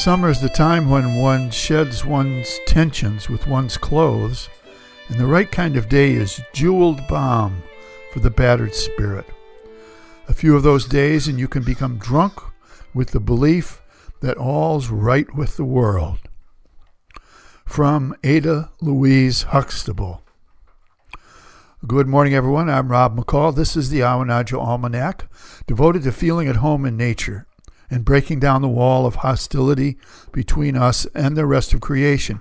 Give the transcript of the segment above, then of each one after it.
Summer is the time when one sheds one's tensions with one's clothes, and the right kind of day is jeweled balm for the battered spirit. A few of those days, and you can become drunk with the belief that all's right with the world. From Ada Louise Huxtable. Good morning, everyone. I'm Rob McCall. This is the Awanadjo Almanac, devoted to feeling at home in nature and breaking down the wall of hostility between us and the rest of creation.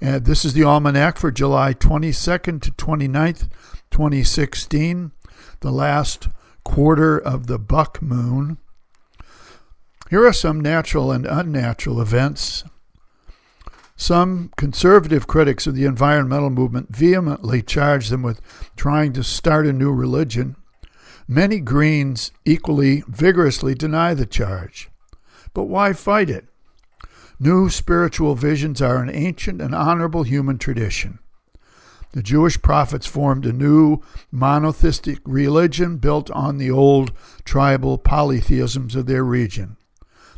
And this is the Almanac for July 22nd to 29th, 2016, the last quarter of the buck moon. Here are some natural and unnatural events some conservative critics of the environmental movement vehemently charge them with trying to start a new religion. Many Greens equally vigorously deny the charge. But why fight it? New spiritual visions are an ancient and honorable human tradition. The Jewish prophets formed a new monotheistic religion built on the old tribal polytheisms of their region.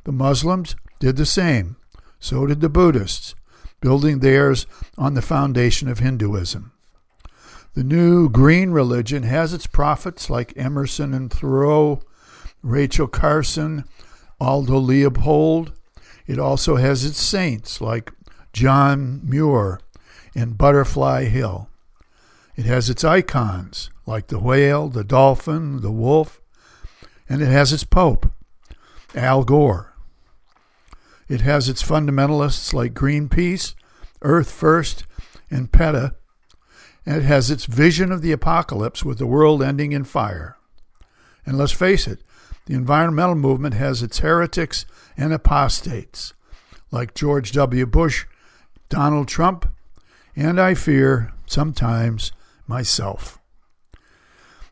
The Muslims did the same. So did the Buddhists building theirs on the foundation of Hinduism. The new green religion has its prophets like Emerson and Thoreau, Rachel Carson, Aldo Leopold. It also has its saints like John Muir and Butterfly Hill. It has its icons like the whale, the dolphin, the wolf, and it has its pope, Al Gore. It has its fundamentalists like Greenpeace, Earth First, and PETA, and it has its vision of the apocalypse with the world ending in fire. And let's face it, the environmental movement has its heretics and apostates, like George W. Bush, Donald Trump, and I fear, sometimes, myself.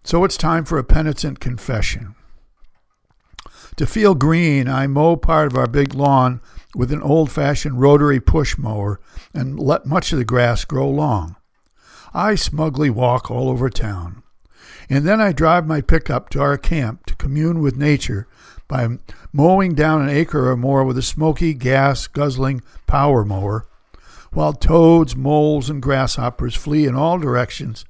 So it's time for a penitent confession. To feel green, I mow part of our big lawn with an old fashioned rotary push mower and let much of the grass grow long. I smugly walk all over town. And then I drive my pickup to our camp to commune with nature by mowing down an acre or more with a smoky, gas guzzling power mower, while toads, moles, and grasshoppers flee in all directions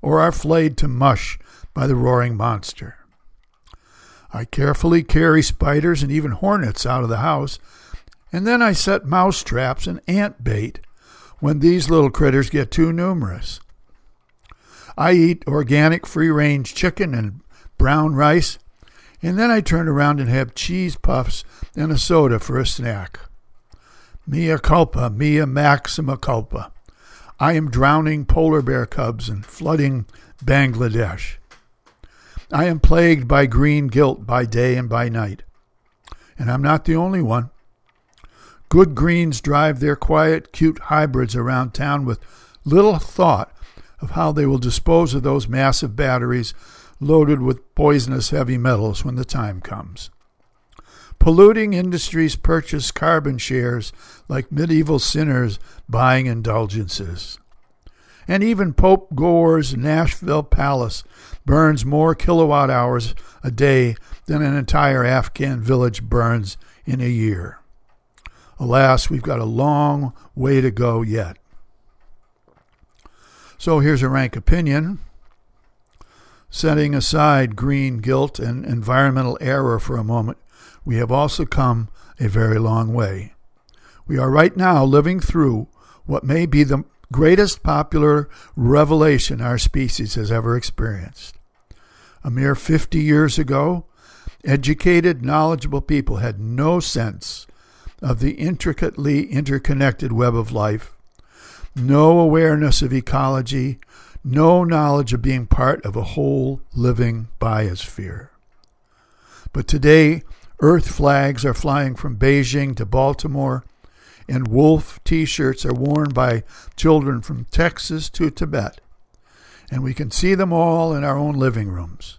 or are flayed to mush by the roaring monster. I carefully carry spiders and even hornets out of the house, and then I set mouse traps and ant bait when these little critters get too numerous. I eat organic free range chicken and brown rice, and then I turn around and have cheese puffs and a soda for a snack. Mea culpa, mea maxima culpa. I am drowning polar bear cubs and flooding Bangladesh. I am plagued by green guilt by day and by night. And I'm not the only one. Good greens drive their quiet, cute hybrids around town with little thought of how they will dispose of those massive batteries loaded with poisonous heavy metals when the time comes. Polluting industries purchase carbon shares like medieval sinners buying indulgences. And even Pope Gore's Nashville Palace burns more kilowatt hours a day than an entire Afghan village burns in a year. Alas, we've got a long way to go yet. So here's a rank opinion. Setting aside green guilt and environmental error for a moment, we have also come a very long way. We are right now living through what may be the greatest popular revelation our species has ever experienced. A mere 50 years ago, educated, knowledgeable people had no sense of the intricately interconnected web of life, no awareness of ecology, no knowledge of being part of a whole living biosphere. But today, Earth flags are flying from Beijing to Baltimore and wolf t shirts are worn by children from Texas to Tibet, and we can see them all in our own living rooms.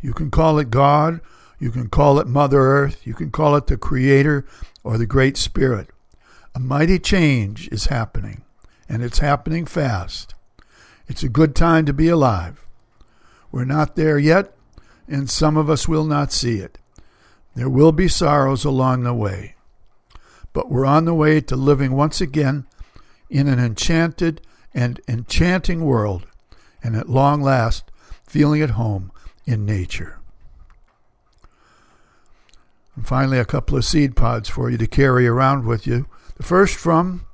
You can call it God, you can call it Mother Earth, you can call it the Creator or the Great Spirit. A mighty change is happening, and it's happening fast. It's a good time to be alive. We're not there yet, and some of us will not see it. There will be sorrows along the way. but we're on the way to living once again in an enchanted and enchanting world, and at long last feeling at home in nature. And finally, a couple of seed pods for you to carry around with you. The first from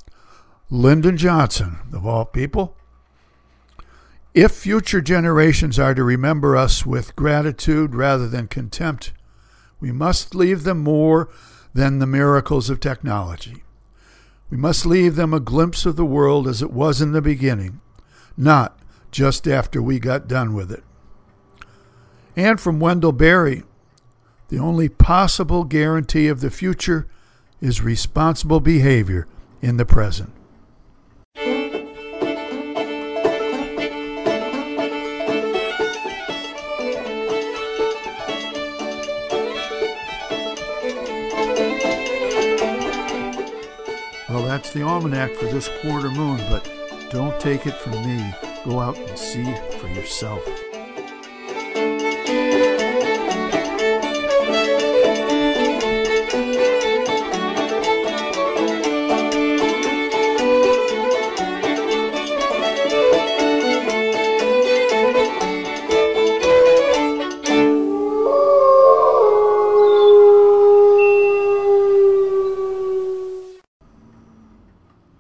Lyndon Johnson, of all people. If future generations are to remember us with gratitude rather than contempt, we must leave them more than the miracles of technology. We must leave them a glimpse of the world as it was in the beginning, not just after we got done with it. And from Wendell Berry, the only possible guarantee of the future is responsible behavior in the present. Well, that's the almanac for this quarter moon, but don't take it from me. Go out and see for yourself.